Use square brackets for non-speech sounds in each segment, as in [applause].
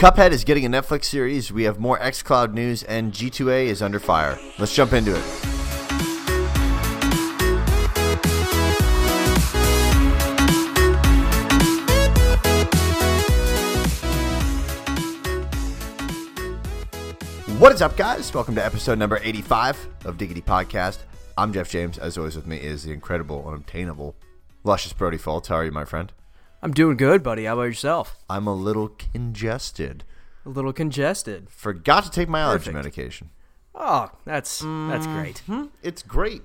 Cuphead is getting a Netflix series. We have more xCloud news, and G2A is under fire. Let's jump into it. What is up, guys? Welcome to episode number 85 of Diggity Podcast. I'm Jeff James. As always, with me is the incredible, unobtainable, luscious Brody Fultz. How are you, my friend? I'm doing good, buddy. How about yourself? I'm a little congested. A little congested. Forgot to take my allergy Perfect. medication. Oh, that's that's great. It's great.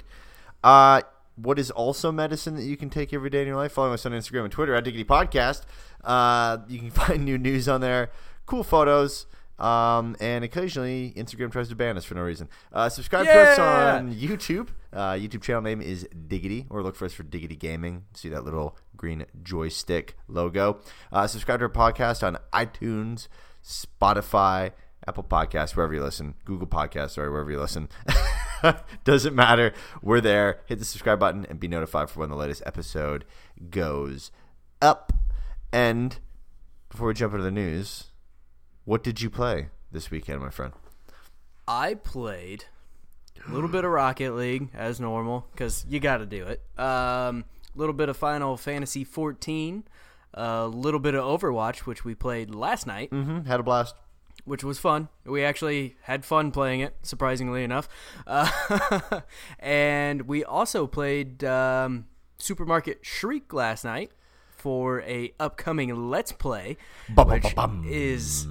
Uh, what is also medicine that you can take every day in your life? Follow us on Instagram and Twitter at Diggity Podcast. Uh, you can [laughs] find new news on there, cool photos, um, and occasionally Instagram tries to ban us for no reason. Uh, subscribe to us on YouTube. Uh, YouTube channel name is Diggity, or look for us for Diggity Gaming. See that little green joystick logo. Uh, subscribe to our podcast on iTunes, Spotify, Apple Podcasts, wherever you listen, Google Podcasts, sorry, wherever you listen. [laughs] Doesn't matter. We're there. Hit the subscribe button and be notified for when the latest episode goes up. And before we jump into the news, what did you play this weekend, my friend? I played a little bit of Rocket League as normal because you got to do it. Um, a little bit of Final Fantasy 14. A little bit of Overwatch, which we played last night, Mm-hmm. Had a blast. which was fun. We actually had fun playing it, surprisingly enough. Uh, [laughs] and we also played um, Supermarket Shriek last night for a upcoming Let's Play, which is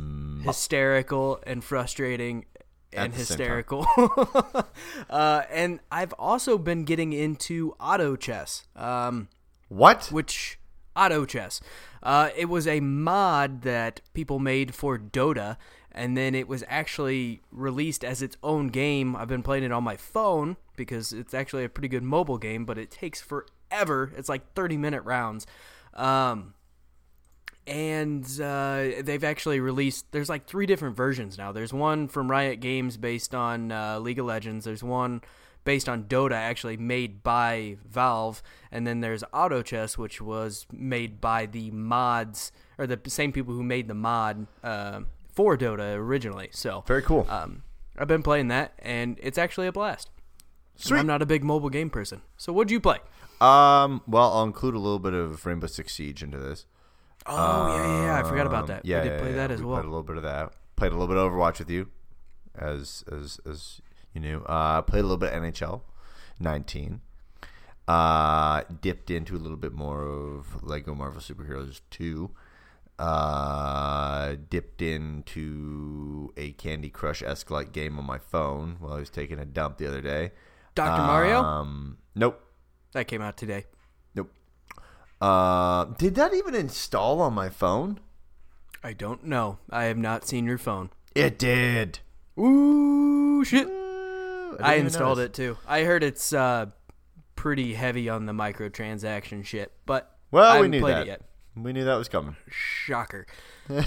hysterical and frustrating and the same time. hysterical. [laughs] uh, and I've also been getting into auto chess. Um, What? which auto chess. Uh, it was a mod that people made for Dota, and then it was actually released as its own game. I've been playing it on my phone because it's actually a pretty good mobile game, but it takes forever. It's like thirty minute rounds. Um, and uh, they've actually released there's like three different versions now. There's one from riot games based on uh, league of legends. There's one based on dota actually made by valve. And then there's auto chess which was made by the mods or the same people who made the mod uh, for dota originally. So Very cool. um, i've been playing that and it's actually a blast. Sweet. i'm not a big mobile game person. So what'd you play? Um, well, I'll include a little bit of Rainbow Six Siege into this. Oh yeah yeah, yeah i forgot about Um, that Yeah, we did yeah, play yeah. that as we well Played a little bit of that. Played a little bit of Overwatch with you, as as as you knew. Uh, played a little bit of NHL 19. Uh, dipped into a little bit more of Lego Marvel Superheroes 2. Uh, dipped into a Candy Crush esque like game on my phone while I was taking a dump the other day. dr mario Um, nope. that came out today. Uh, did that even install on my phone? I don't know. I have not seen your phone. It did. Ooh, shit. Uh, I, installed it too. I heard it's uh, pretty heavy on the microtransaction shit, but Well, I we haven't knew played that. it yet. We knew that was coming. Shocker. [laughs] um,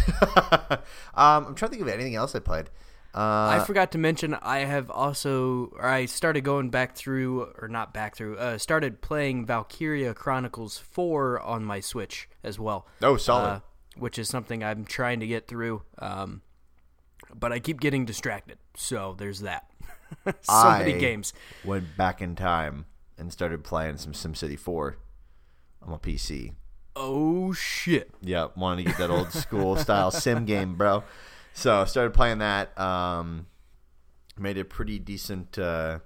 I'm trying to think of anything else I played. Uh, I forgot to mention I have also, or I started going back through, or not back through, uh, started playing Valkyria Chronicles 4 on my Switch as well. oh, solid. uh, which is something I'm trying to get through. Um, but I keep getting distracted, so there's that. [laughs] so I many games. Went back in time and started playing some SimCity 4 on my PC. Oh shit! Yeah, wanted to get that old school style sim game, bro. So I started playing that. Um, made a pretty decent, uh,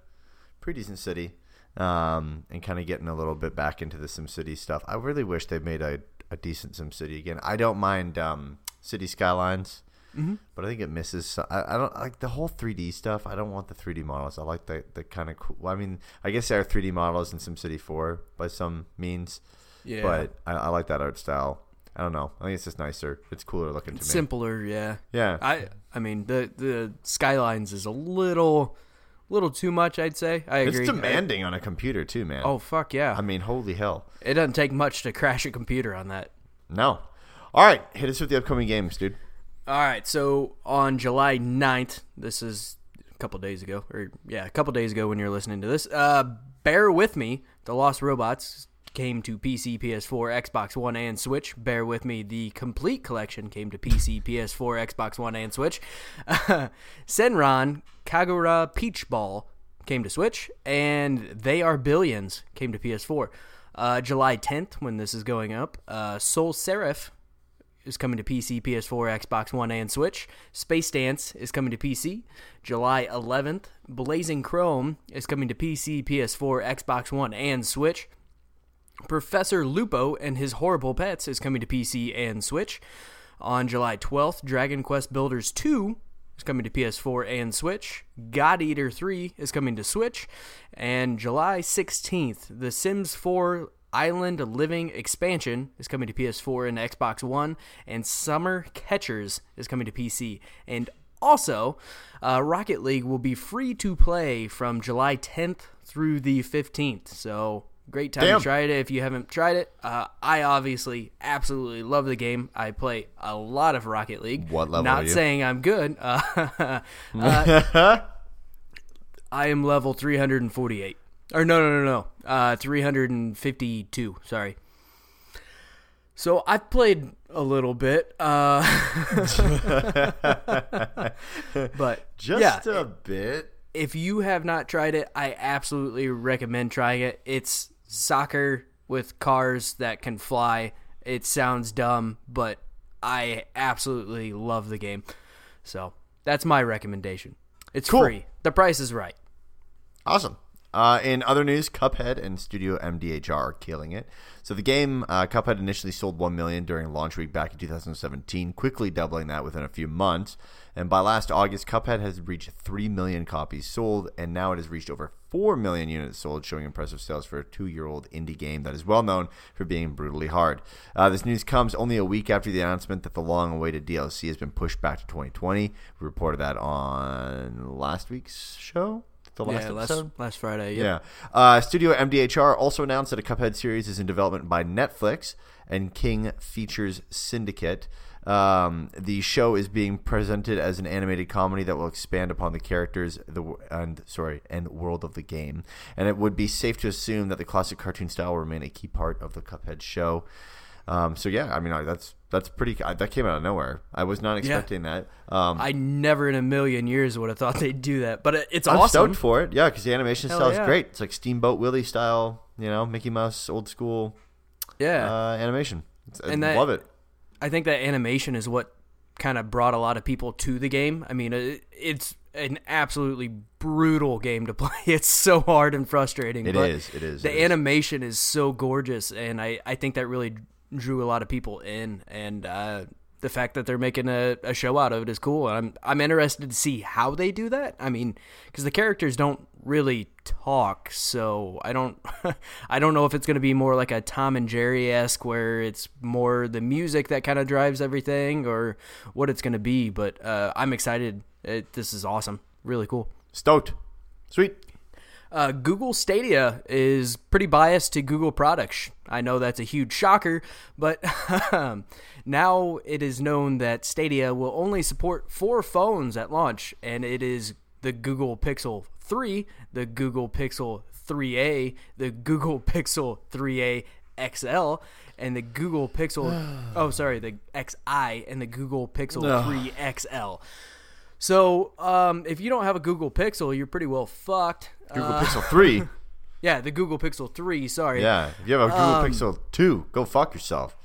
pretty decent city, um, and kind of getting a little bit back into the SimCity stuff. I really wish they made a, a decent SimCity again. I don't mind um, City Skylines, but I think it misses. I, I don't like the whole 3D stuff. I don't want the 3D models. I like the the kind of cool. Well, I mean, I guess there are 3D models in SimCity 4 by some means. Yeah, But I, I like that art style. I don't know. I think it's just nicer. It's cooler looking to me. simpler. Yeah, yeah. I I mean the the skylines is a little little too much. I'd say. I agree. it's demanding on a computer too, man. oh fuck yeah! I mean, holy hell. it doesn't take much to crash a computer on that. No. All right, hit us with the upcoming games, dude. All right, so on July 9th, this is a couple days ago, or yeah, a couple days ago when you're listening to this, uh, Bear With Me, The Lost Robots, came to PC, PS4, Xbox One, and Switch. Bear with me, the complete collection came to PC, PS4, Xbox One, and Switch. [laughs] Senran Kagura Peach Ball came to Switch, and They Are Billions came to PS4. Uh, July 10th, when this is going up, uh, Sol Seraph is coming to PC, PS4, Xbox One, and Switch. Space Dance is coming to PC. July 11th, Blazing Chrome is coming to PC, PS4, Xbox One, and Switch. Professor Lupo and His Horrible Pets is coming to PC and Switch. On July 12th, Dragon Quest Builders 2 is coming to PS4 and Switch. God Eater 3 is coming to Switch. And July 16th, The Sims 4 Island Living Expansion is coming to PS4 and Xbox One, and Summer Catchers is coming to PC. And also, uh, Rocket League will be free to play from July 10th through the 15th. So, great time Damn. to try it if you haven't tried it. Uh, I obviously absolutely love the game. I play a lot of Rocket League. What level Not saying I'm good. Uh, [laughs] uh, [laughs] I am level 348. Or no, no, no, no. Uh, 352. Sorry. So I've played a little bit, uh, [laughs] but Just yeah, a bit. if you have not tried it, I absolutely recommend trying it. It's soccer with cars that can fly. It sounds dumb, but I absolutely love the game. So that's my recommendation. It's Cool. free. The price is right. Awesome. Uh, in other news, Cuphead and Studio MDHR are killing it. So the game uh, Cuphead initially sold 1 million during launch week back in 2017, quickly doubling that within a few months. And by last August, Cuphead has reached 3 million copies sold, and now it has reached over 4 million units sold, showing impressive sales for a two-year-old indie game that is well known for being brutally hard. Uh, this news comes only a week after the announcement that the long-awaited DLC has been pushed back to 2020. We reported that on last week's show. The last yeah, last, episode. last Friday. Yep. Yeah. Uh, Studio MDHR also announced that a Cuphead series is in development by Netflix and King Features Syndicate. Um, the show is being presented as an animated comedy that will expand upon the characters the and sorry and world of the game. And it would be safe to assume that the classic cartoon style will remain a key part of the Cuphead show. Um, so yeah, I mean I- that's that's pretty. I, that came out of nowhere. I was not expecting that. Um, I never in a million years would have thought they'd do that, but it, it's I'm awesome. stoked for it. Yeah, because the animation Hell style is great. It's like Steamboat Willie style, you know, Mickey Mouse old school yeah, uh, animation. I And that- love it. I think that animation is what kind of brought a lot of people to the game. I mean, it, it's an absolutely brutal game to [laughs] play. It's so hard and frustrating. It but is, it is, The it is. animation is so gorgeous, and I, I think that really drew a lot of people in. And uh, the fact that they're making a, a show out of it is cool. And I'm I'm interested to see how they do that. I mean, because the characters don't really talk, so I don't [laughs] I don't know if it's going to be more like a Tom and Jerry esque where it's more the music that kind of drives everything, or what it's going to be. But uh, I'm excited. It, this is awesome. Really cool. Stoked. Sweet. Uh, Google Stadia is pretty biased to Google products. I know that's a huge shocker, but [laughs] now it is known that Stadia will only support four phones at launch, and it is the Google Pixel 3, the Google Pixel 3a, the Google [laughs] Pixel 3a XL, and the Google Pixel. [sighs] oh, sorry, the XL and the Google Pixel 3 XL. So, um, if you don't have a Google Pixel, you're pretty well fucked. Google Uh, Pixel 3. [laughs] yeah, the Google Pixel 3, sorry. Yeah. If you have a Google Um, Pixel 2, go fuck yourself.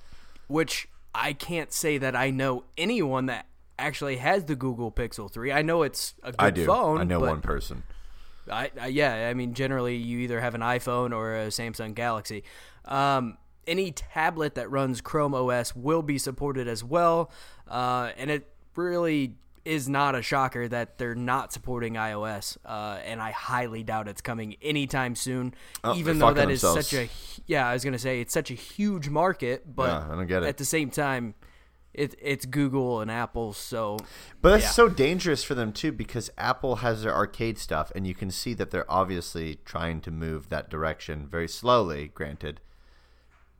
Which I can't say that I know anyone that actually has the Google Pixel 3. I know it's a good I do. phone. I know one person. I, I, yeah, I mean, generally you either have an iPhone or a Samsung Galaxy. Um, any tablet that runs Chrome OS will be supported as well, uh, and it really is not a shocker that they're not supporting iOS. Uh, and I highly doubt it's coming anytime soon. Oh, even though that fucking is such a yeah, I was gonna say it's such a huge market, but Yeah, I don't get it. at the same time, it, it's Google and Apple, so But that's Yeah. so dangerous for them too because Apple has their arcade stuff, and you can see that they're obviously trying to move that direction very slowly. Granted,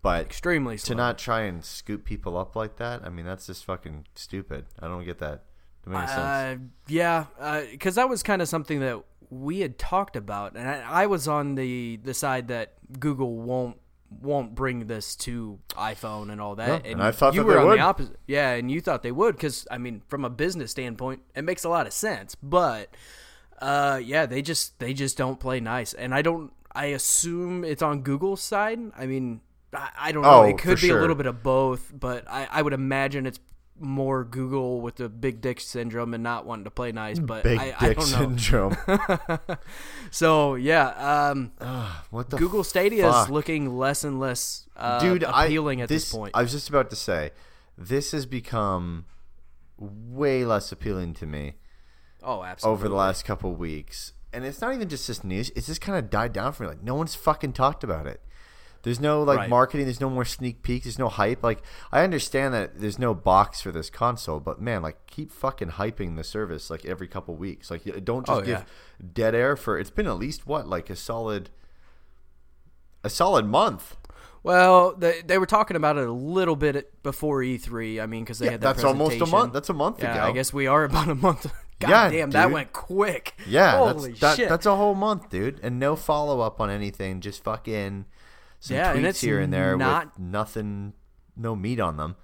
but extremely slow. to not try and scoop people up like that, I mean, that's just fucking stupid. I don't get that. That makes sense. Uh, yeah, because that was kind of something that we had talked about, and I, I was on the the side that Google won't won't bring this to iPhone and all that. Yeah, and I thought you were they on would. the opposite. Yeah, and you thought they would because I mean, from a business standpoint, it makes a lot of sense. But uh, yeah, they just they just don't play nice, and I don't. I assume it's on Google's side. I mean, I, I don't know. Oh, it could be sure. a little bit of both, but I, I would imagine it's more Google with the big dick syndrome and not wanting to play nice. But Big I, I dick don't know. syndrome. [laughs] So yeah, um, what the Google Stadia fuck? is looking less and less uh, dude appealing I, at this, point. I was just about to say, this has become way less appealing to me oh, absolutely. over the last couple weeks, and it's not even just this news; it's just kind of died down for me. Like no one's fucking talked about it. There's no like Right. marketing. There's no more sneak peeks. There's no hype. Like I understand that there's no box for this console, but man, like keep fucking hyping the service like every couple weeks. Like don't just Oh, give yeah. dead air for. It's been at least what like a solid, a solid month. Well, they, they were talking about it a little bit before E3. I mean, because they Yeah, had that that's almost a month. That's a month yeah, ago. I guess we are about a month. [laughs] God Yeah, damn, that went quick. Yeah, holy that's, that, shit. that's a whole month, dude, and no follow up on anything. Just fucking some Yeah, and tweets it's here and there not- with nothing, no meat on them.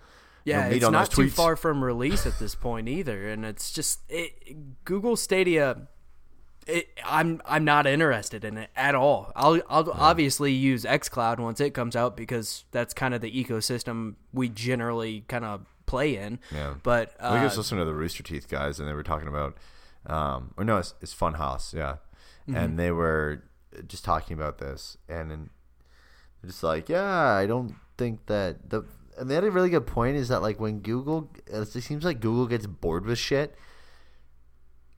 yeah, meat it's not too tweets. far from release at this point either, and it's just it, Google Stadia. It, I'm I'm not interested in it at all. I'll I'll obviously use XCloud once it comes out because that's kind of the ecosystem we generally kind of play in. Yeah. But I think I uh, was listening to the Rooster Teeth guys, and they were talking about, um, or no, it's, it's Funhaus, yeah, Mm-hmm. and they were just talking about this, and then just like, yeah, I don't think that the, and they had a really good point is that like when Google, it seems like Google gets bored with shit,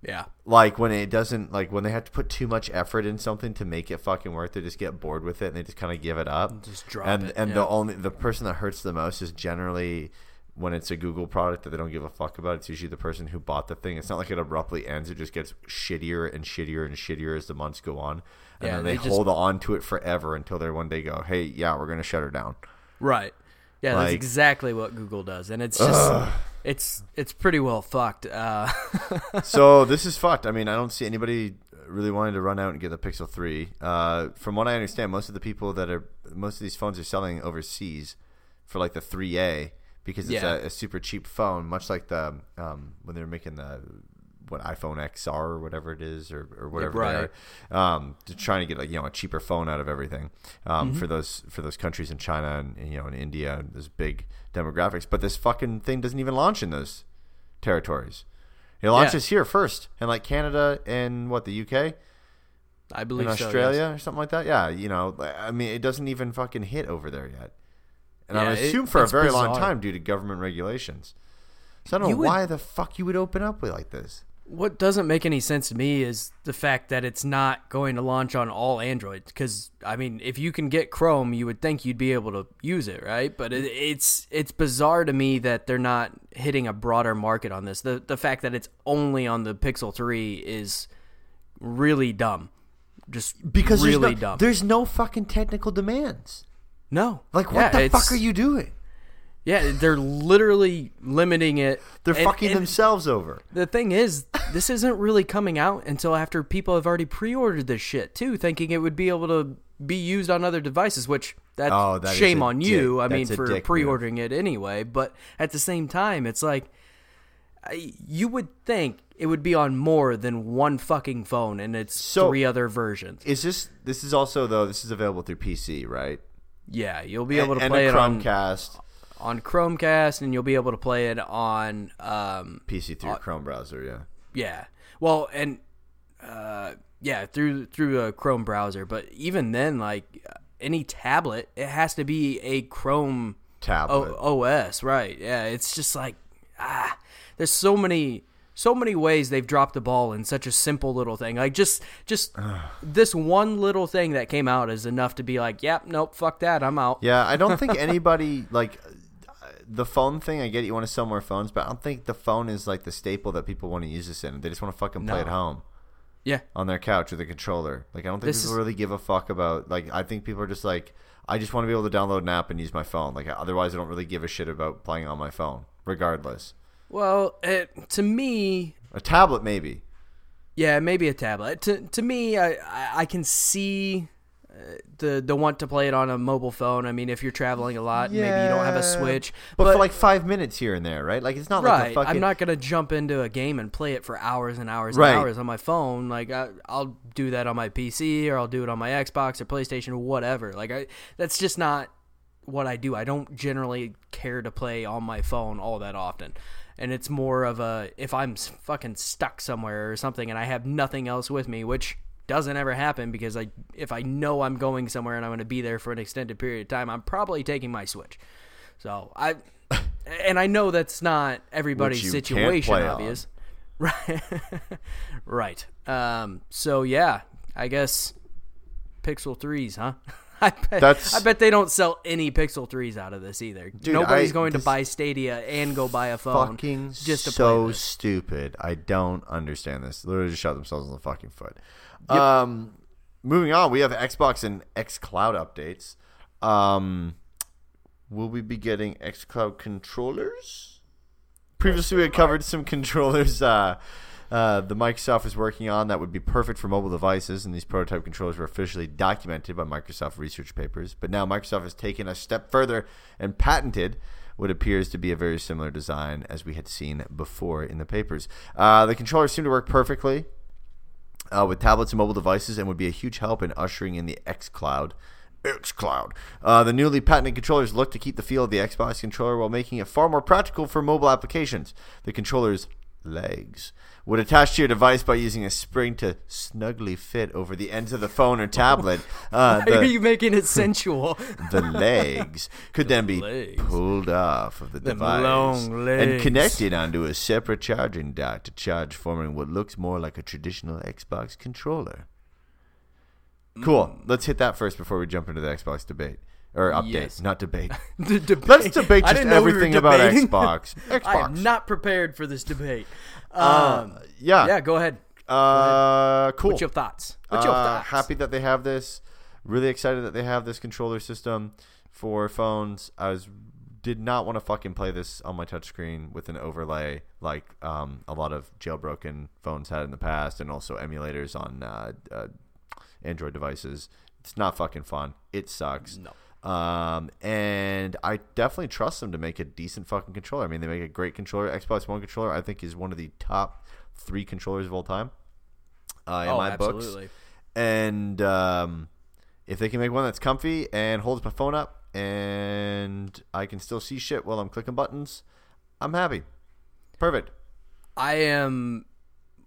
yeah, like when it doesn't, like when they have to put too much effort in something to make it fucking work, they just get bored with it and they just kind of give it up, just drop and it. and yeah. the only the person that hurts the most is generally when it's a Google product that they don't give a fuck about. It's usually the person who bought the thing. It's not like it abruptly ends. It just gets shittier and shittier and shittier as the months go on, and Yeah, then they, they just- hold on to it forever until they one day go, "Hey, yeah, we're gonna shut her down." Right. Yeah, that's exactly what Google does, and it's just it's it's pretty well fucked. Uh, [laughs] so this is fucked. I mean, I don't see anybody really wanting to run out and get the Pixel Three. Uh, from what I understand, most of the people that are most of these phones are selling overseas for like the 3A because it's Yeah. a, a super cheap phone, much like the um, when they were making the what iPhone XR or whatever it is or, or whatever right. they are, um, to trying to get like you know a cheaper phone out of everything um, Mm-hmm. for those for those countries in China and, and, you know in India and those big demographics. But this fucking thing doesn't even launch in those territories. It launches here first, and like Canada and what the UK I believe in so, Australia yes. or something like that. Yeah, you know, I mean, it doesn't even fucking hit over there yet, and I Yeah, it- assume for a very long time due to government regulations. So I don't You know would- why the fuck you would open up with like this. What doesn't make any sense to me is the fact that it's not going to launch on all Androids. Because I mean, if you can get Chrome, you would think you'd be able to use it, right? But it, it's it's bizarre to me that they're not hitting a broader market on this. The the fact that it's only on the Pixel Three is really dumb. Just Because really there's no, dumb. there's no fucking technical demands. No, Like, what Yeah, the fuck are you doing? Yeah, they're literally limiting it. They're And- fucking and themselves over. The thing is, this isn't really coming out until after people have already pre-ordered this shit too, thinking it would be able to be used on other devices. Which that's Oh, that shame on you. I mean, that's a for pre-ordering it anyway. But at the same time, it's like I- you would think it would be on more than one fucking phone, and it's So- three other versions. Is this this is also though this is available through PC, right? Yeah, you'll be able to and play a it on Chromecast, on Chromecast, and you'll be able to play it on um, PC through Chrome browser. Yeah. Yeah. Well, and uh, yeah, through through a Chrome browser, but even then, like any tablet, it has to be a Chrome Tablet. o- OS, right? Yeah, it's just like ah, there's so many so many ways they've dropped the ball in such a simple little thing. Like just just this one little thing that came out is enough to be like, yep, nope, fuck that, I'm out. Yeah, I don't think [laughs] anybody like the phone thing. I get you want to sell more phones, but I don't think the phone is like the staple that people want to use this in. They just want to fucking play No. at home Yeah. on their couch with a controller. Like I don't think This people is- really give a fuck about. Like I think people are just like, I just want to be able to download an app and use my phone. Like otherwise, I don't really give a shit about playing on my phone, regardless. Well, it, to me, A tablet maybe. Yeah, maybe a tablet. To to me, I I, can see uh, the the want to play it on a mobile phone. I mean, if you're traveling a lot, maybe you don't have a Switch. But, for like five minutes here and there, right? Like it's not like a fucking. I'm not gonna jump into a game and play it for hours and hours Right. and hours on my phone. Like I, I'll do that on my PC or I'll do it on my Xbox or PlayStation or whatever. Like I, that's just not what I do. I don't generally care to play on my phone all that often. And it's more of a if I'm fucking stuck somewhere or something and I have nothing else with me, which doesn't ever happen because I if I know I'm going somewhere and I'm going to be there for an extended period of time, I'm probably taking my Switch. So I [laughs] and I know that's not everybody's situation play on. obvious. [laughs] Right. [laughs] right. Um so yeah, I guess Pixel 3s, huh? [laughs] I bet, That's- I bet they don't sell any Pixel 3s out of this either. Dude, Nobody's I- going to buy Stadia and go buy a phone fucking just to so stupid. I don't understand this. Literally just shot themselves in the fucking foot. Um, moving on, we have Xbox and XCloud updates. Um, will we be getting XCloud controllers? Previously, we had covered some [laughs] controllers. Uh, uh, the Microsoft is working on that would be perfect for mobile devices, and these prototype controllers were officially documented by Microsoft research papers. But now Microsoft has taken a step further and patented what appears to be a very similar design as we had seen before in the papers. Uh, the controllers seem to work perfectly uh, with tablets and mobile devices and would be a huge help in ushering in the X Cloud. X Cloud. Uh, the newly patented controllers look to keep the feel of the Xbox controller while making it far more practical for mobile applications. The controller's legs would attach to your device by using a spring to snugly fit over the ends of the phone or tablet. [laughs] Uh, Why are you making it sensual? [laughs] the legs could then be legs. pulled off of the Them device and connected onto a separate charging dock to charge, forming what looks more like a traditional Xbox controller. Cool. Mm. Let's hit that first before we jump into the Xbox debate or update, Yes. not debate. [laughs] The debate. Let's debate just know we everything about debating. Xbox. I am not prepared for this debate. Uh, Um, yeah. yeah, go ahead. Uh, cool. What's your thoughts? What's your Uh, thoughts? Happy that they have this. Really excited that they have this controller system for phones. I was did not want to fucking play this on my touchscreen with an overlay like um, a lot of jailbroken phones had in the past, and also emulators on uh, uh, Android devices. It's not fucking fun. It sucks. No. Um, and I definitely trust them to make a decent fucking controller. I mean, they make a great controller. Xbox One controller, I think, is one of the top three controllers of all time. Uh, in oh, my books absolutely. and um, if they can make one that's comfy and holds my phone up and I can still see shit while I'm clicking buttons, I'm happy. Perfect. I am.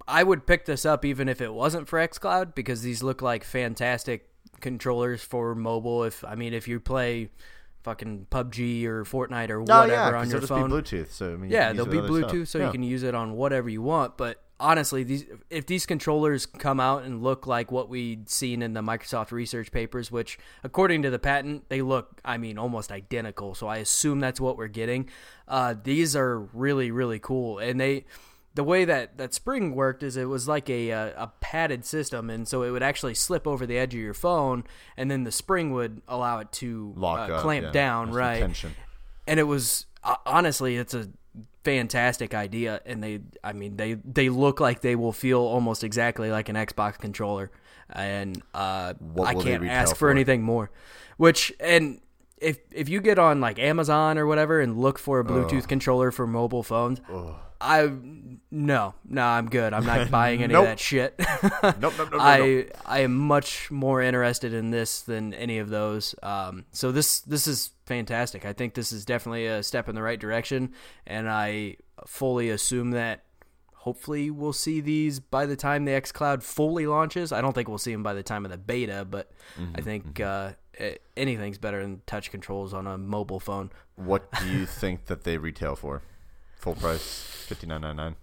I would pick this up even if it wasn't for XCloud because these look like fantastic controllers for mobile. If I mean, if you play fucking PUBG or Fortnite or Oh whatever yeah, on your phone, be Bluetooth. So I mean, yeah, they'll be it with other Bluetooth, stuff. so Yeah. you can use it on whatever you want. But honestly, these if these controllers come out and look like what we'd seen in the Microsoft research papers, which according to the patent they look, I mean, almost identical. So I assume that's what we're getting. Uh, these are really really cool, and they. The way that, that spring worked is it was like a, a a padded system, and so it would actually slip over the edge of your phone, and then the spring would allow it to Lock uh, up, clamp yeah. down, right? tension. and it was uh, honestly it's a fantastic idea and they i mean they they look like they will feel almost exactly like an xbox controller and uh i can't ask for for? anything more which and if if you get on like amazon or whatever and look for a bluetooth controller for mobile phones i no no i'm good i'm not [laughs] buying any Nope. of that shit [laughs] Nope, nope, nope, nope, I nope. I am much more interested in this than any of those. Um, so this this is fantastic. I think this is definitely a step in the right direction, and I fully assume that hopefully we'll see these by the time the XCloud fully launches. I don't think we'll see them by the time of the beta, but Mm-hmm, I think uh, anything's better than touch controls on a mobile phone. What do you think that they retail for? Full price, fifty nine ninety nine.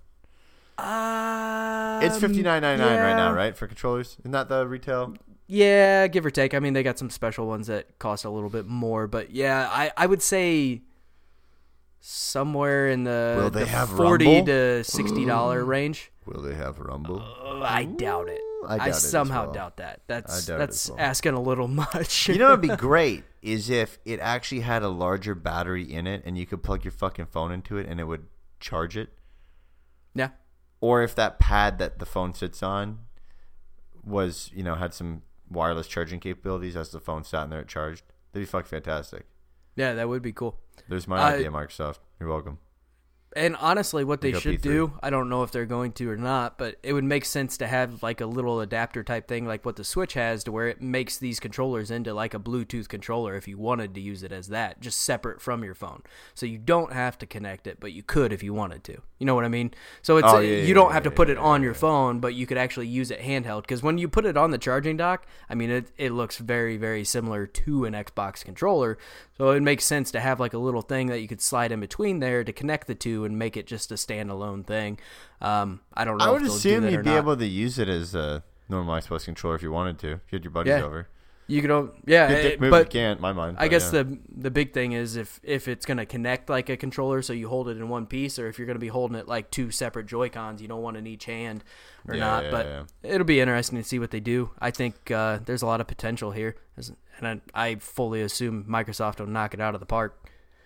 Um, It's fifty nine ninety nine right now, right? For controllers, isn't that the retail? Yeah, give or take. I mean, they got some special ones that cost a little bit more, but yeah, I, I would say somewhere in the, the forty Rumble? to sixty dollar range. Will they have Rumble? Uh, I doubt it. I I, doubt it as somehow well. doubt that. That's I doubt that's well. asking a little [laughs] much. You know it'd be great is if it actually had a larger battery in it and you could plug your fucking phone into it and it would charge it. yeah, Or if that pad that the phone sits on was, you know, had some wireless charging capabilities as the phone sat in there it charged. That'd be fucking fantastic. Yeah, that would be cool. There's my Uh, idea, Microsoft. You're welcome. And honestly, what they Pick should do, I don't know if they're going to or not, but it would make sense to have like a little adapter type thing like what the Switch has to where it makes these controllers into like a Bluetooth controller if you wanted to use it as that, just separate from your phone. So you don't have to connect it, but you could if you wanted to. You know what I mean? So it's Oh, yeah, you yeah, don't yeah, have to put it on your phone, but you could actually use it handheld because when you put it on the charging dock, I mean it it looks very very similar to an Xbox controller. So it makes sense to have like a little thing that you could slide in between there to connect the two and make it just a standalone thing. Um, I don't know. I would if they'll do assume you'd be not. able to use it as a normal Xbox controller if you wanted to. If you had your buddies Yeah. over. You could, yeah, Good eh, dick move but can't, my mind. I guess yeah. the the big thing is if if it's gonna connect like a controller, so you hold it in one piece, or if you're gonna be holding it like two separate Joy Cons, you don't want in each hand or Yeah, not. but it'll be interesting to see what they do. I think uh, there's a lot of potential here, and I, I fully assume Microsoft will knock it out of the park.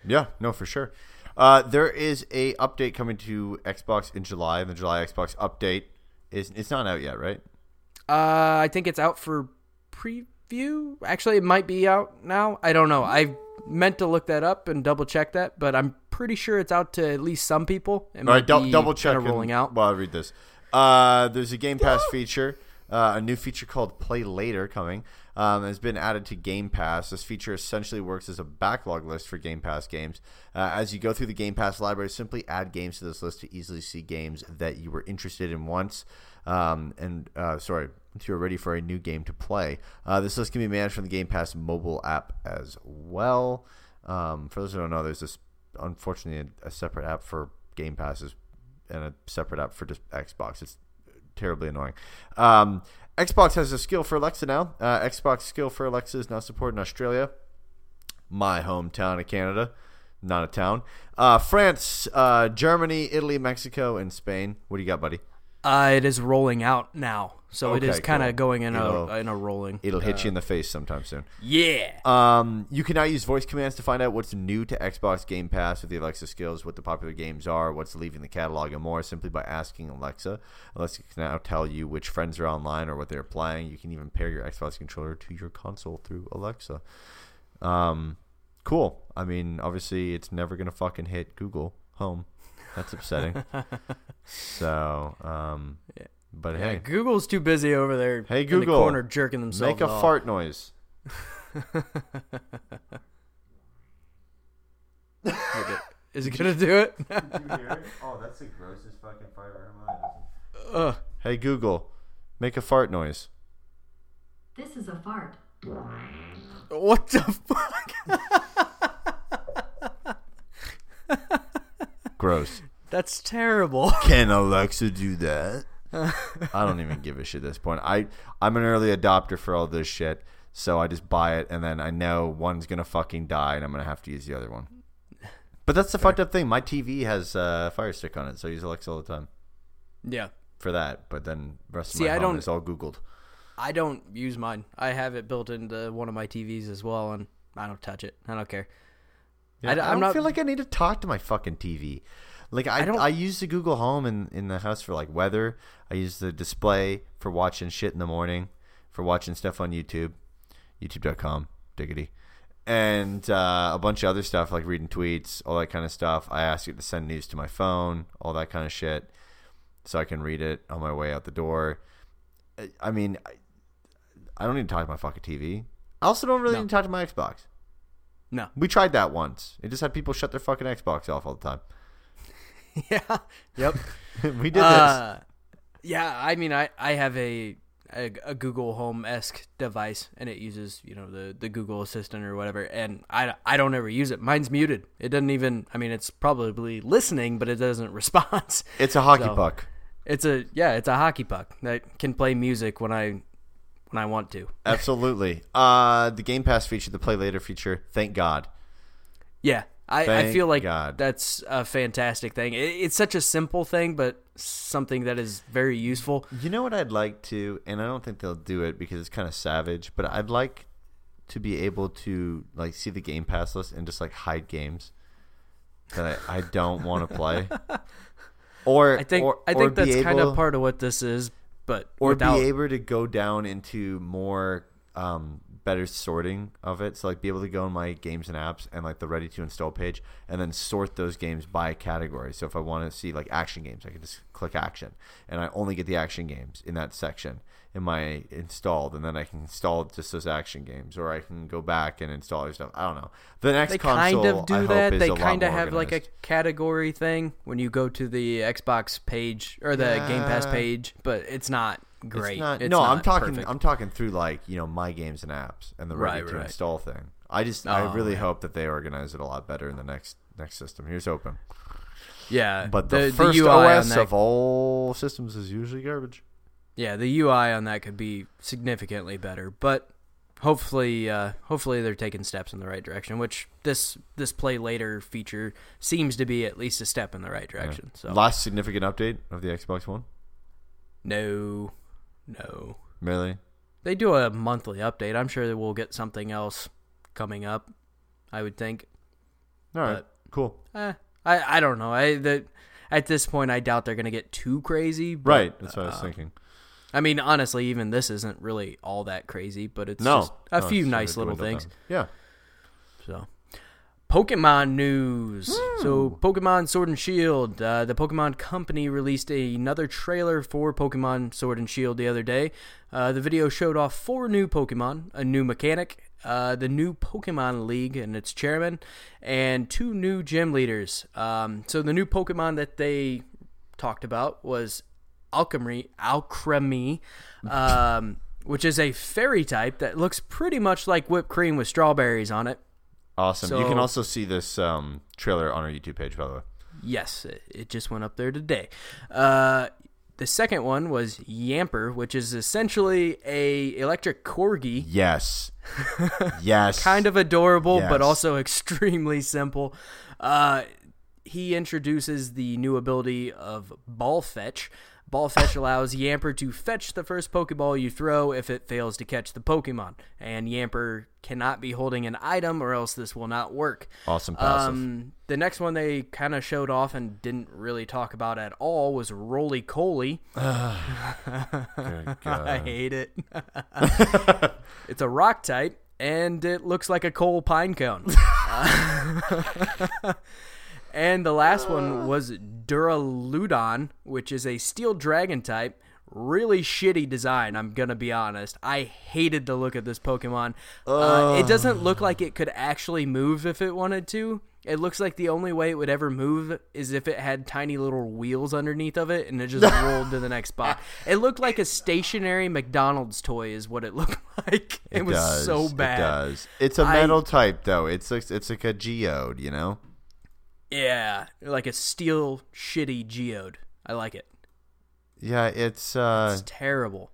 Yeah, no, for sure. Uh, there is a update coming to Xbox in July. And the July Xbox update is it's not out yet, right? Uh, I think it's out for preview. Actually, it might be out now. I don't know. I meant to look that up and double check that, but I'm pretty sure it's out to at least some people. It All might right, dou- double check. rolling out. While I read this, uh, there's a Game Pass feature, uh, a new feature called Play Later coming. Um, has been added to Game Pass. This feature essentially works as a backlog list for Game Pass games. Uh, as you go through the Game Pass library, simply add games to this list to easily see games that you were interested in once. Um, and uh, sorry, once you're ready for a new game to play. Uh, this list can be managed from the Game Pass mobile app as well. Um, for those who don't know, there's this unfortunately a, a separate app for Game Passes and a separate app for just Xbox. It's terribly annoying. Um, Xbox has a skill for Alexa now. Uh, Xbox skill for Alexa is now supported in Australia, my hometown of Canada, not a town. Uh, France, uh, Germany, Italy, Mexico, and Spain. What do you got, buddy? Uh, it is rolling out now, so it is kind of cool. going in It'll- a in a rolling. It'll hit you in the face sometime soon. Yeah. Um, you can now use voice commands to find out what's new to Xbox Game Pass with the Alexa skills, what the popular games are, what's leaving the catalog, and more simply by asking Alexa. Alexa can now tell you which friends are online or what they're playing. You can even pair your Xbox controller to your console through Alexa. Um, cool. I mean, obviously, it's never gonna fucking hit Google Home. That's upsetting. [laughs] so, um, but Yeah, hey, Google's too busy over there. Hey, in the Google, corner jerking themselves. make a off. fart noise. [laughs] Is it gonna do it? Oh, that's the grossest fucking fart ever. Ugh. Hey Google, make a fart noise. This is a fart. What the fuck? Gross. That's terrible. Can Alexa do that? I don't even give a shit at this point. I I'm an early adopter for all this shit, so I just buy it and then I know one's gonna fucking die and I'm gonna have to use the other one. But that's the fucked up thing. My TV has a Fire Stick on it, so I use Alexa all the time Yeah. for that. But then the rest of my I home don't- is all Googled. I don't use mine. I have it built into one of my TVs as well, and I don't touch it. I don't care. Yeah, I I, d- I'm don't not- feel like I need to talk to my fucking TV. Like I, I don't- I use the Google Home in, in the house for like weather. I use the display for watching shit in the morning, for watching stuff on YouTube, YouTube.com, diggity, and uh, a bunch of other stuff like reading tweets, all that kind of stuff. I ask it to send news to my phone, all that kind of shit, so I can read it on my way out the door. I- I mean, I, I don't need to talk to my fucking TV. I also don't really No. need to talk to my Xbox. No. We tried that once. It just had people shut their fucking Xbox off all the time. [laughs] yeah. Yep. [laughs] we did Uh, yeah. I mean, I I have a a, a Google Home esque device, and it uses you know the the Google Assistant or whatever, and I I don't ever use it. Mine's muted. It doesn't even. I mean, it's probably listening, but it doesn't [laughs] respond. It's a hockey So- puck. It's a yeah. It's a hockey puck that can play music when I when I want to. Absolutely. Uh, the Game Pass feature, the Play Later feature. Thank God. Yeah, I, I feel like God. that's a fantastic thing. It, it's such a simple thing, but something that is very useful. You know what I'd like to, and I don't think they'll do it because it's kind of savage, but I'd like to be able to like see the Game Pass list and just like hide games that I, I don't want to play. [laughs] Or I think or, I think that's kind of part of what this is. but or without, be able to go down into more um, better sorting of it. So like be able to go in my games and apps and like the ready to install page and then sort those games by category. So if I want to see like action games, I can just click action and I only get the action games in that section in my installed and then I can install just those action games or I can go back and install other stuff. I don't know. The next they console kind of do I hope They kind of have like a category thing when you go to the Xbox page or the Game Pass page, but it's not great. It's not, no, I'm talking. perfect. I'm talking through like you know my games and apps and the ready Right, to right. install thing. I just Oh, I really yeah. hope that they organize it a lot better in the next next system. Here's hoping. yeah, But the, the, first UI OS that, of all systems is usually garbage. yeah, the UI on that could be significantly better, but hopefully, uh, hopefully they're taking steps in the right direction. Which this this play later feature seems to be at least a step in the right direction. So Last significant update of the Xbox One. no, no, Really? they do a monthly update. I'm sure that we'll get something else coming up. I would think. All right. But- cool. Eh, I I don't know. I the at this point I doubt they're gonna get too crazy. But, Right. That's what I was uh, thinking. I mean, honestly, even this isn't really all that crazy, but it's No. just a No, few nice little things. down. Yeah. So, Pokemon news. So, Pokemon Sword and Shield. Uh, the Pokemon Company released another trailer for Pokemon Sword and Shield the other day. Uh, the video showed off four new Pokemon, a new mechanic, uh, the new Pokemon League and its chairman, and two new gym leaders. Um, so, the new Pokemon that they talked about was Alcremie, Alcremie, [laughs] um, which is a fairy type that looks pretty much like whipped cream with strawberries on it. Awesome. you can also see this um, trailer on our YouTube page, by the way. Yes, it- it just went up there today. Uh, the second one was Yamper, which is essentially a electric corgi, Yes. [laughs] yes. kind of adorable but also [laughs] extremely simple. Uh, he introduces the new ability of Ball Fetch. Ball Fetch allows Yamper to fetch the first Pokeball you throw if it fails to catch the Pokemon, and Yamper cannot be holding an item or else this will not work. Awesome passive. Um, the next one they kind of showed off and didn't really talk about at all was Rolycoly. [sighs] [sighs] [laughs] I hate it. [laughs] [laughs] it's a rock type, and it looks like a coal pine cone. And the last one was Duraludon, which is a steel dragon type. Really shitty design, I'm gonna be honest. I hated the look of this Pokemon. Uh, it doesn't look like it could actually move if it wanted to. It looks like the only way it would ever move is if it had tiny little wheels underneath of it and it just [laughs] rolled to the next spot. It looked like a stationary McDonald's toy, is what it [laughs] looked like. It, was does. so bad. It does. It's a metal type though. It's like it's like a geode, you know. Yeah, like a steel shitty geode. I like it. Yeah, it's uh, It's terrible.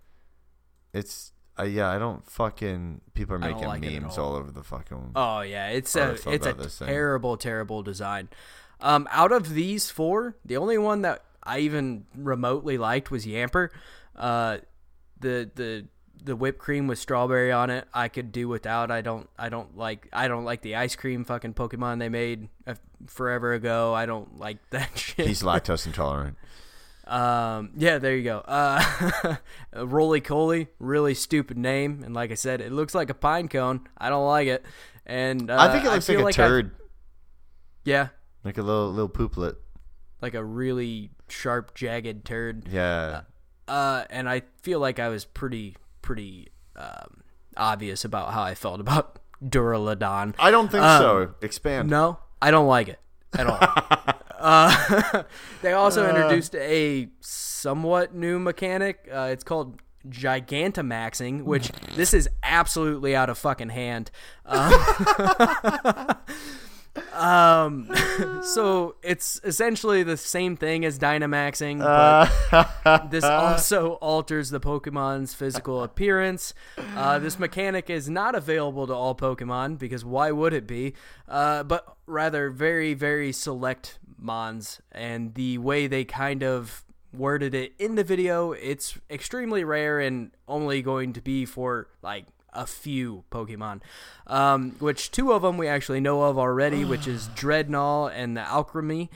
it's uh, yeah. I don't fucking. People are making like memes all. all over the fucking. Oh yeah, it's a it's a this thing. terrible, terrible design. Um, out of these four, the only one that I even remotely liked was Yamper. Uh, the the the whipped cream with strawberry on it, I could do without. I don't I don't like I don't like the ice cream fucking Pokemon they made uh, forever ago. I don't like [laughs] that shit. He's lactose intolerant. Um, yeah, there you go. Uh, [laughs] Rolycoly, really stupid name, and like I said, it looks like a pine cone. I don't like it, and uh, I think it looks like a I've- turd, yeah, like a little little pooplet. like a really sharp, jagged turd. Yeah. Uh, and I feel like I was pretty, pretty um, obvious about how I felt about [laughs] Duraludon. I don't think um, so. Expand. No, I don't like it at all. [laughs] uh, [laughs] they also introduced a somewhat new mechanic. Uh, it's called Gigantamaxing, which this is absolutely out of fucking hand. Um, um, [laughs] so it's essentially the same thing as Dynamaxing, but [laughs] this also alters the Pokemon's physical appearance. Uh, this mechanic is not available to all Pokemon because why would it be? Uh, but rather very, very select Mons. And the way they kind of worded it in the video, it's extremely rare and only going to be for like a few Pokemon, um, which two of them we actually know of already, which is [sighs] Drednaw and the Alcremie,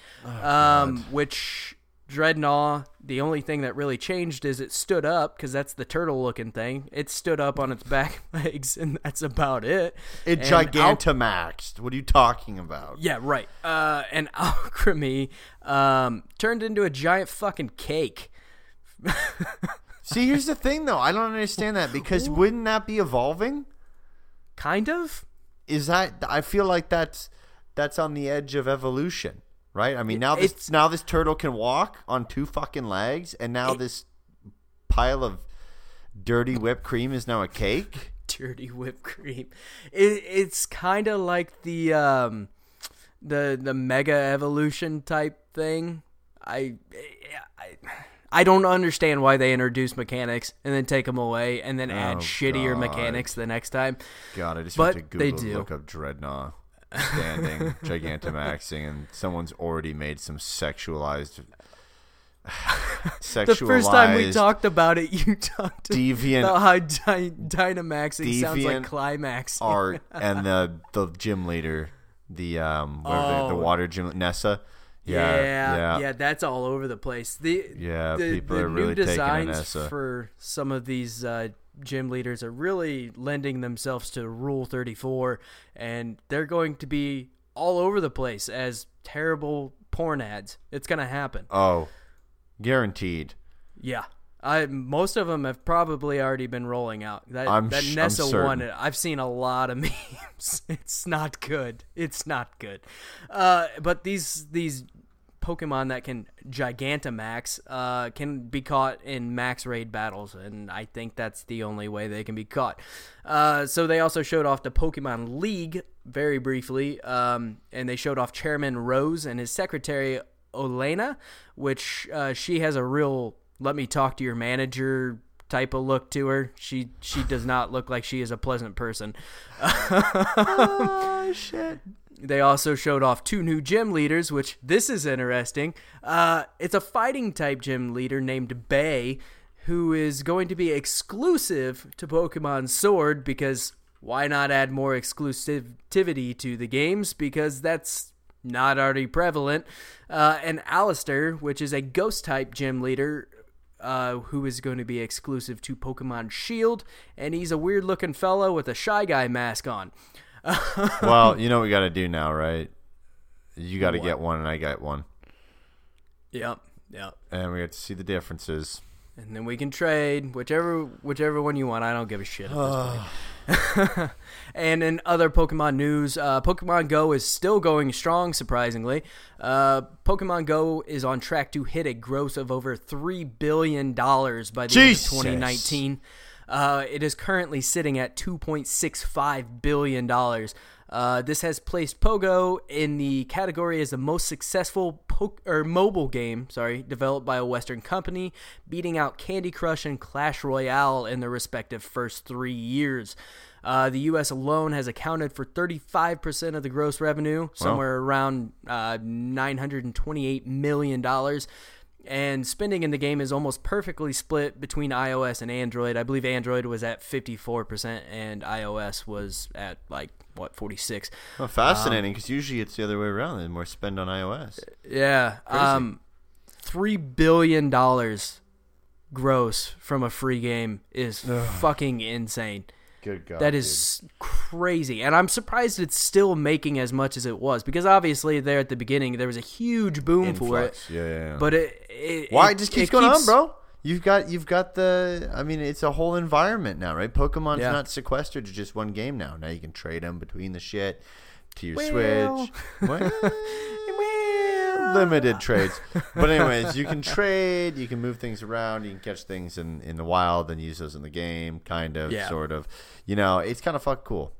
um, which Drednaw, the only thing that really changed is it stood up because that's the turtle looking thing. It stood up on its back [laughs] legs, and that's about it. It And Al- gigantamaxed. What are you talking about? yeah, right. Uh, and [laughs] Alcremie um, turned into a giant fucking cake. [laughs] See, here's the thing, though. I don't understand that because wouldn't that be evolving? Kind of. Is that? I feel like that's that's on the edge of evolution, right? I mean, now this It's- now this turtle can walk on two fucking legs, and now this pile of dirty whipped cream is now a cake. [laughs] dirty whipped cream. It, it's kind of like the um, the the mega evolution type thing. I, I I don't understand why they introduce mechanics and then take them away and then add Oh, shittier God. mechanics the next time. God, I just But went to they Google to do. look up Drednaw standing [laughs] Gigantamaxing, and someone's already made some sexualized. sexualized The first time we talked about it, you [laughs] talked deviant about how dy- Dynamaxing sounds like Deviant climax. art [laughs] and the the gym leader, the um they, the Oh. water gym Nessa. Yeah, Yeah, yeah, yeah, that's all over the place. The Yeah, the, people the are new really taking designs Anessa. for some of these uh, gym leaders are really lending themselves to Rule Thirty Four, and they're going to be all over the place as terrible porn ads. It's gonna happen. Oh, guaranteed. Yeah. I, most of them have probably already been rolling out. That I'm that sh- Nessa one. I've seen a lot of [laughs] memes. It's not good. It's not good. Uh, but these these Pokemon that can Gigantamax uh, can be caught in max raid battles, and I think that's the only way they can be caught. Uh, so they also showed off the Pokemon League very briefly, um, and they showed off Chairman Rose and his secretary Oleana, which uh, she has a real "let me talk to your manager" type of look to her. She she does not look like she is a pleasant person. oh [laughs] shit. They also showed off two new gym leaders, which this is interesting. Uh, it's a fighting type gym leader named Bea, who is going to be exclusive to Pokemon Sword because why not add more exclusivity to the games? Because that's not already prevalent. Uh, and Allister, which is a ghost type gym leader, uh, who is going to be exclusive to Pokemon Shield, and he's a weird looking fellow with a Shy Guy mask on. [laughs] Well, you know what we got to do now, right? You got to get one, and I got one, Yep, yep. and we have to see the differences. And then we can trade whichever whichever one you want. I don't give a shit. At this point. [laughs] and in other Pokemon news, uh, Pokemon Go is still going strong. Surprisingly, uh, Pokemon Go is on track to hit a gross of over three billion dollars by the Jesus. end of 2019. Uh, it is currently sitting at 2.65 billion dollars. Uh, this has placed Pogo in the category as the most successful po- or mobile game, sorry, developed by a Western company, beating out Candy Crush and Clash Royale in their respective first three years. Uh, the U.S. alone has accounted for 35% of the gross revenue, somewhere around uh, $928 million. And spending in the game is almost perfectly split between iOS and Android. I believe Android was at 54% and iOS was at like, what, 46 Well, fascinating because usually it's the other way around. There's more spend on iOS. Yeah. Um, three billion dollars gross from a free game is fucking insane. Good God, That is crazy, and I'm surprised it's still making as much as it was because obviously there at the beginning there was a huge boom for it, Yeah, yeah, yeah. but it, it Why it, it just keeps it going on, bro? You've got you've got the. I mean, it's a whole environment now, right? Pokemon's Yeah. not sequestered to just one game now. Now you can trade them between the shit to your Well. Switch. [laughs] Well, limited [laughs] trades, but anyways, you can trade. You can move things around. You can catch things in in the wild and use those in the game. Kind of, Yeah. sort of. You know, it's kind of fuck cool.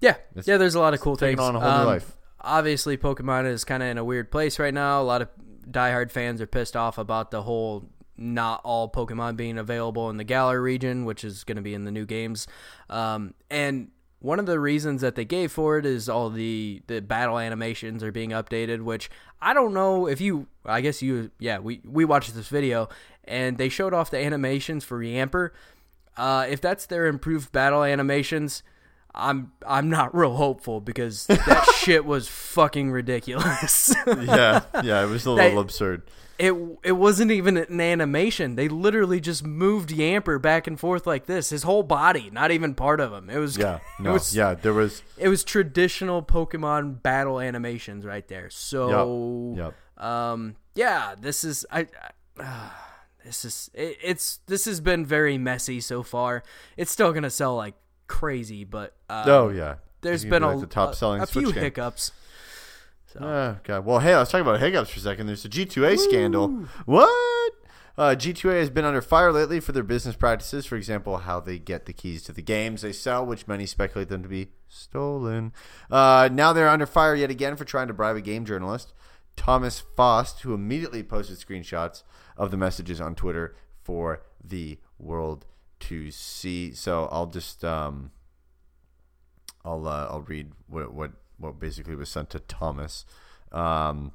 Yeah, It's- yeah. There's a lot of cool things. on a whole new Um, life. Obviously, Pokemon is kind of in a weird place right now. A lot of diehard fans are pissed off about the whole not all Pokemon being available in the Galar region, which is going to be in the new games. Um, and one of the reasons that they gave for it is all the the battle animations are being updated, which I don't know if you. I guess you. Yeah, we we watched this video and they showed off the animations for Yamper. Uh, if that's their improved battle animations, I'm I'm not [laughs] real hopeful because that [laughs] shit was fucking ridiculous. yeah, [laughs] yeah, it was a little They- absurd. It it wasn't even an animation. They literally just moved Yamper back and forth like this. His whole body, not even part of him. It was Yeah, [laughs] it was yeah, there was. it was traditional Pokemon battle animations right there. So Yep, um yeah, this is I, I uh, this is it, it's this has been very messy so far. It's still going to sell like crazy, but uh, Oh yeah, there's been gonna a, the top selling a, a few game. hiccups. Oh, God. Well, hey, let's talk about hiccups for a second. There's the G2A scandal. What? Uh, G2A has been under fire lately for their business practices. For example, how they get the keys to the games they sell, which many speculate them to be stolen. Uh, now they're under fire yet again for trying to bribe a game journalist, Thomas Faust, who immediately posted screenshots of the messages on Twitter for the world to see. So I'll just um, I'll uh, I'll read what what what basically was sent to Thomas. Um,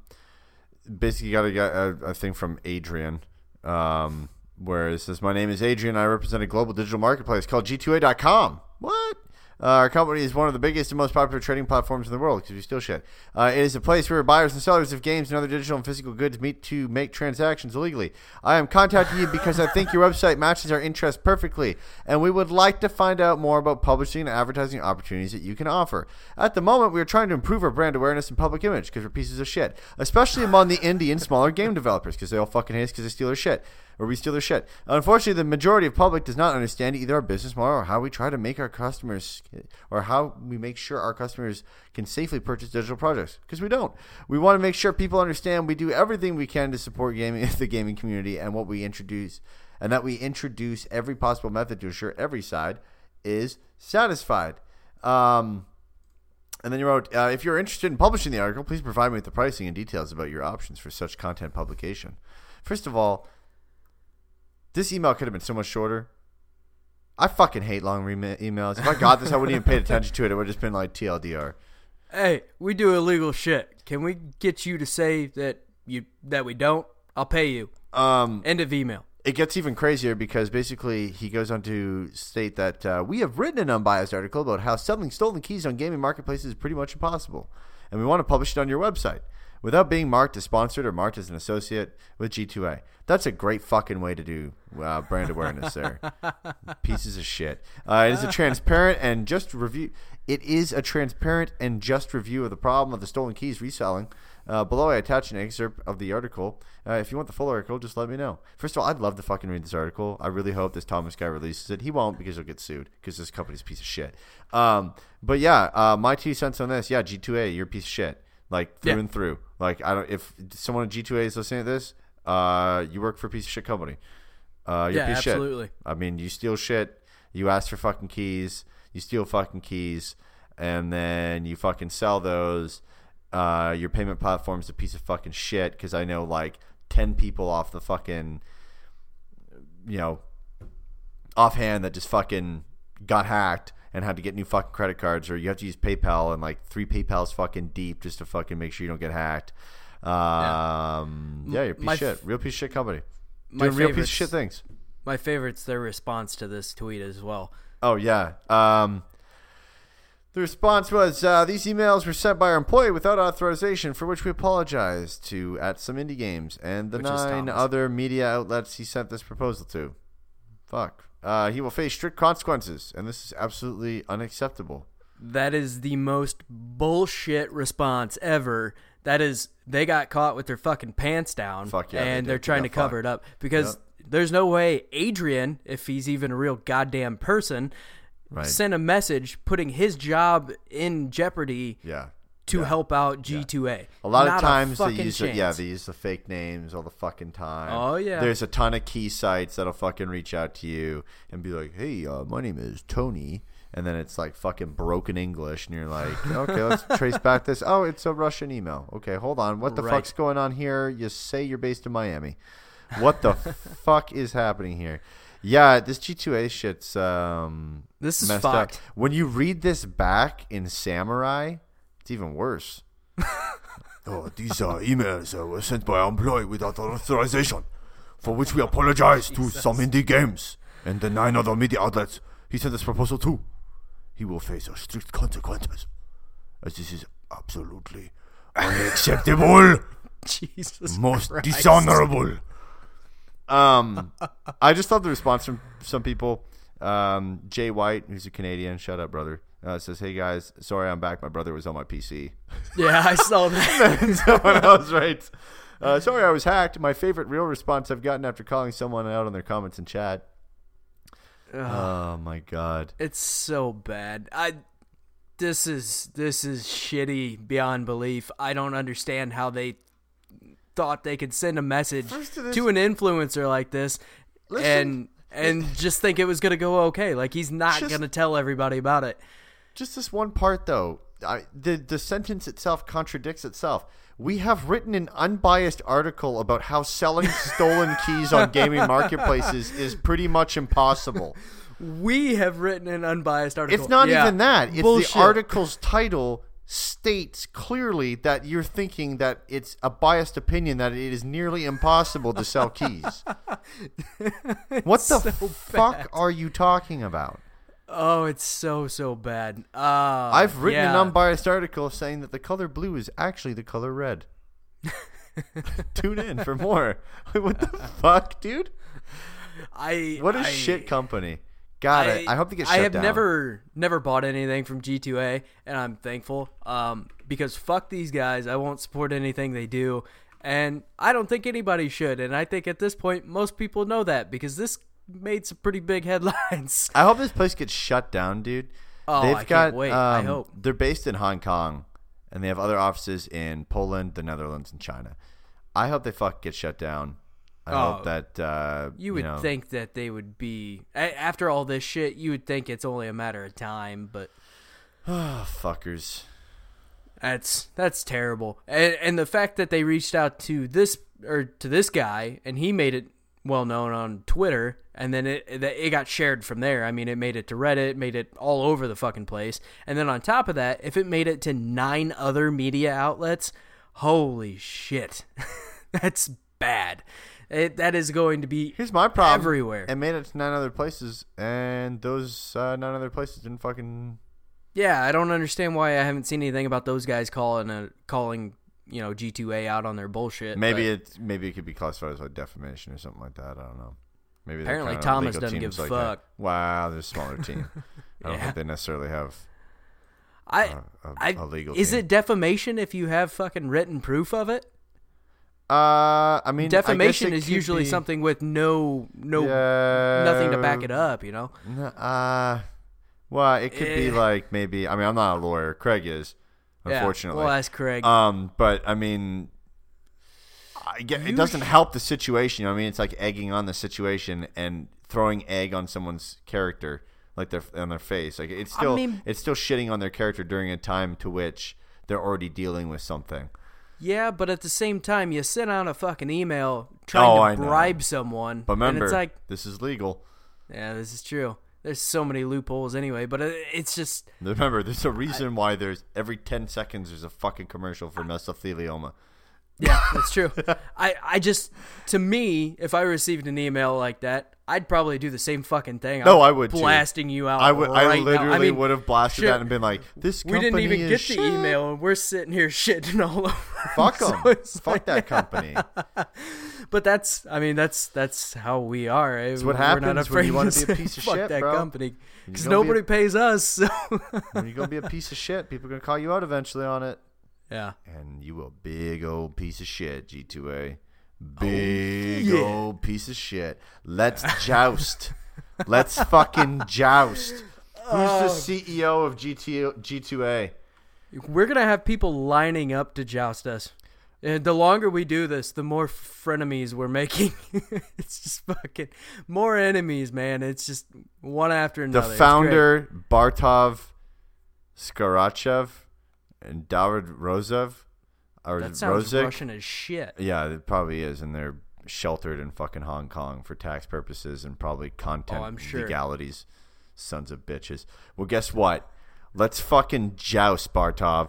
basically, got a, a, thing from Adrian, um, where it says, "My name is Adrian. I represent a global digital marketplace called G2A.com." What? Uh, our company is one of the biggest and most popular trading platforms in the world because we steal shit. Uh, it is a place where buyers and sellers of games and other digital and physical goods meet to make transactions illegally. I am contacting you because I think your website matches our interests perfectly, and we would like to find out more about publishing and advertising opportunities that you can offer. At the moment, we are trying to improve our brand awareness and public image because we're pieces of shit, especially among the indie and smaller game developers because they all fucking hate us because they steal their shit or we steal their shit. Unfortunately, the majority of public does not understand either our business model or how we try to make our customers or how we make sure our customers can safely purchase digital products because we don't. We want to make sure people understand we do everything we can to support gaming [laughs] the gaming community and what we introduce and that we introduce every possible method to ensure every side is satisfied. Um, and then you wrote, uh, if you're interested in publishing the article, please provide me with the pricing and details about your options for such content publication. First of all, this email could have been so much shorter. I fucking hate long re- emails. If I got this, I wouldn't even paid attention to it. It would have just been like TLDR. Hey, we do illegal shit. Can we get you to say that you that we don't? I'll pay you. Um, End of email. it gets even crazier because basically he goes on to state that uh, we have written an unbiased article about how selling stolen keys on gaming marketplaces is pretty much impossible, and we want to publish it on your website without being marked as sponsored or marked as an associate with G2A. That's a great fucking way to do uh, brand awareness there. [laughs] Pieces of shit. Uh, it is a transparent and just review. It is a transparent and just review of the problem of the stolen keys reselling. Uh, below, I attach an excerpt of the article. Uh, if you want the full article, just let me know. First of all, I'd love to fucking read this article. I really hope this Thomas guy releases it. He won't because he'll get sued because this company's a piece of shit. Um, but yeah, uh, my two cents on this. Yeah, G2A, you're a piece of shit. Like through Yeah. and through. Like I don't. If someone at G2A is listening to this, uh, you work for a piece of shit company. Uh, Yeah, piece of shit. absolutely. I mean, you steal shit. You ask for fucking keys. You steal fucking keys, and then you fucking sell those. Uh, your payment platform's a piece of fucking shit because I know like ten people off the fucking, you know, offhand that just fucking got hacked and had to get new fucking credit cards, or you have to use PayPal and like three PayPal's fucking deep just to fucking make sure you don't get hacked. Um, yeah, you're a piece My of shit, real piece of shit company, My doing real piece of shit things. My favorite's their response to this tweet as well. Oh yeah. Um, the response was uh, these emails were sent by our employee without authorization, for which we apologize to at some indie games and the Which nine other media outlets he sent this proposal to. Fuck. Uh, he will face strict consequences, and this is absolutely unacceptable. That is the most bullshit response ever. That is, they got caught with their fucking pants down, Fuck yeah, and they are trying to cover fucked. it up because there's no way Adrian, if he's even a real goddamn person, Right. sent a message putting his job in jeopardy Yeah. To Yeah. help out G2A. A lot Not of times they use the, yeah they use the fake names all the fucking time. Oh, yeah. There's a ton of key sites that'll fucking reach out to you and be like, "Hey, uh, my name is Tony," and then it's like fucking broken English, and you're like, [laughs] "Okay, let's trace back this. Oh, it's a Russian email. Okay, hold on. What the Right. fuck's going on here? You say you're based in Miami. What the [laughs] fuck is happening here?" Yeah, this G2A shit's um This is messed fucked. up. When you read this back in Samurai, it's even worse. [laughs] Oh, these uh, emails uh, were sent by our employee without authorization, for which we apologize to some indie games and the nine other media outlets he sent this proposal to. he will face strict consequences, as this is absolutely unacceptable, [laughs] Jesus. most Christ. dishonorable. Um, I just love the response from some people. Um, Jay White, who's a Canadian, shut up, brother, uh, says, "Hey guys, sorry I'm back. My brother was on my PC." [laughs] Yeah, I saw [laughs] that. someone else writes, uh, "Sorry I was hacked. My favorite real response I've gotten after calling someone out on their comments in chat." Oh my god. It's so bad. I this is this is shitty beyond belief. I don't understand how they thought they could send a message to an influencer like this Listen- and and just think it was going to go okay. Like he's not going to tell everybody about it. Just this one part, though. I, the the sentence itself contradicts itself. We have written an unbiased article about how selling [laughs] stolen keys on gaming marketplaces is pretty much impossible. We have written an unbiased article. It's not Yeah. even that. It's Bullshit. the article's title states clearly that you're thinking that it's a biased opinion that it is nearly impossible to sell keys. [laughs] what the so fuck bad. are you talking about? Oh, it's so so bad. Uh, I've written yeah. an unbiased article saying that the color blue is actually the color red. [laughs] Tune in for more. [laughs] what the fuck, dude? I What a I- shit company. Got it. I hope they get shut I have down. never never bought anything from G2A, and I'm thankful. Um, because fuck these guys, I won't support anything they do, and I don't think anybody should. And I think at this point, most people know that because this made some pretty big headlines. I hope this place gets shut down, dude. Oh, They've I can't got, wait. I um, hope. They're based in Hong Kong, and they have other offices in Poland, the Netherlands, and China. I hope they fuck get shut down. I Oh, hope that uh, You would know, think that they would be after all this shit. You would think it's only a matter of time, but Ah, [sighs] fuckers. That's that's terrible. And and the fact that they reached out to this or to this guy and he made it well known on Twitter and then it it got shared from there. I mean, it made it to Reddit, made it all over the fucking place. And then on top of that, if it made it to 9 other media outlets, holy shit. [laughs] that's bad. It, that is going to be Here's my problem. everywhere. It made it to nine other places, and those uh, nine other places didn't fucking. Yeah, I don't understand why I haven't seen anything about those guys calling a, calling, you know, G2A out on their bullshit. Maybe it maybe it could be classified as like defamation or something like that. I don't know. Maybe Apparently kind of Thomas doesn't give a like that. fuck. Wow, they're a smaller [laughs] team. I don't Yeah. think they necessarily have. I, uh, a- I a legal is team. it defamation if you have fucking written proof of it? Uh, I mean, I defamation it is usually be- something with no no Yeah, nothing to back it up. You know? Uh, well, it could be Eh. like maybe. I mean, I'm not a lawyer. Craig is. Unfortunately. Well, that's Craig. Um, but I mean, I get, it doesn't help the situation. You know I mean, it's like egging on the situation and throwing egg on someone's character, like their on their face. Like it's I still mean- it's still shitting on their character during a time to which they're already dealing with something. yeah, but at the same time, you send out a fucking email trying Oh, to I know. bribe someone, But remember, and it's like, this is legal. yeah, this is true. There's so many loopholes anyway, but uh, it's just Remember, there's a reason why there's every ten seconds there's a fucking commercial for mesothelioma. Yeah, that's true. [laughs] I, I just, to me, if I received an email like that, I'd probably do the same fucking thing. No, I'm I would too. blasting you out. I would, I right now. literally mean, would have blasted shit, that and been like, "This We didn't even get the email, and we're sitting here [laughs] shitting all over. Fuck [laughs] them. So Fuck like- that [laughs] company." But that's, I mean, that's that's how we are. eh? what We're not happens when you afraid wanna be a piece of fuck shit, that bro. company because be a- nobody pays us. So. when you gonna be a piece of shit, people are gonna call you out eventually on it. yeah. And you a big old piece of shit, G2A. Oh, Big yeah. old piece of shit. Let's joust. Let's fucking joust. Who's the CEO of GT, G2A? We're gonna have people lining up to joust us. And the longer we do this, the more frenemies we're making. [laughs] it's just fucking more enemies, man. It's just one after The another. It's founder, Bartov Skarachev and David Rozev. Or that sounds. Russian as shit. Yeah, it probably is, and they're sheltered in fucking Hong Kong for tax purposes and probably content Oh, sure. legalities. Sons of bitches. Well, guess what? Let's fucking joust, Bartov.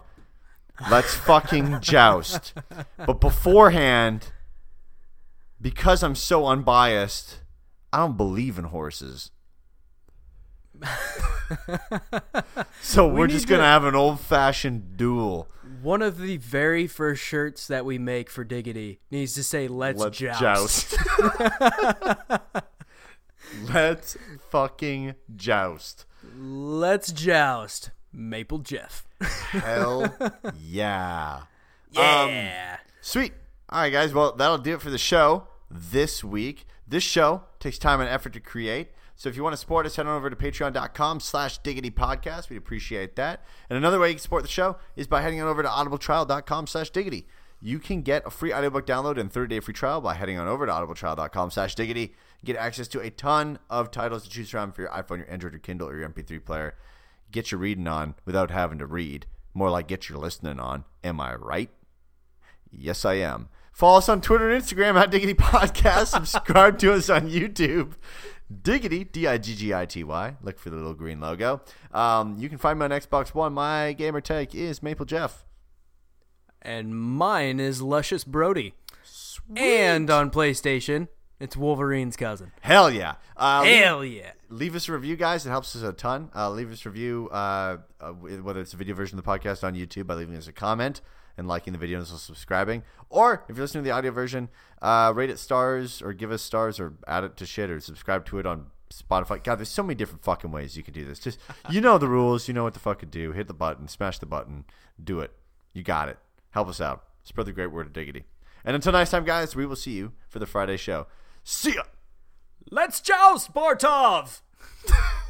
Let's fucking [laughs] joust. But beforehand, because I'm so unbiased, I don't believe in horses. [laughs] so we're need just gonna to- have an old fashioned duel. One of the very first shirts that we make for Diggity needs to say "Let's, Let's joust." joust. [laughs] Let's fucking joust. Let's joust, Maple Jeff. Hell [laughs] yeah. Yeah. Um, sweet. All right, guys. Well, that'll do it for the show this week. This show takes time and effort to create. So if you want to support us, head on over to patreon.com slash diggity podcast. We'd appreciate that. And another way you can support the show is by heading on over to audibletrial.com slash diggity. You can get a free audiobook download and 30-day free trial by heading on over to audibletrial.com slash diggity. Get access to a ton of titles to choose from for your iPhone, your Android, your Kindle, or your MP3 player. Get your reading on without having to read. More like get your listening on. Am I right? Yes, I am. Follow us on Twitter and Instagram at Diggity Podcast. [laughs] Subscribe to us on YouTube. Diggity, D I G G I T Y. Look for the little green logo. Um, you can find me on Xbox One. My gamer tag is Maple Jeff. And mine is Luscious Brody. Sweet. And on PlayStation, it's Wolverine's cousin. Hell yeah. Uh, leave- Hell yeah. leave us a review, guys. It helps us a ton. Uh, leave us a review, uh, uh, whether it's a video version of the podcast on YouTube by leaving us a comment and liking the videos or subscribing. Or if you're listening to the audio version, uh, rate it stars or give us stars or add it to shit or subscribe to it on Spotify. God, there's so many different fucking ways you can do this. Just [laughs] you know the rules. You know what the fuck to do. Hit the button. Smash the button. Do it. You got it. Help us out. Spread the great word of diggity. And until next time, guys, we will see you for the Friday show. See ya. Let's joust, Bartov! [laughs]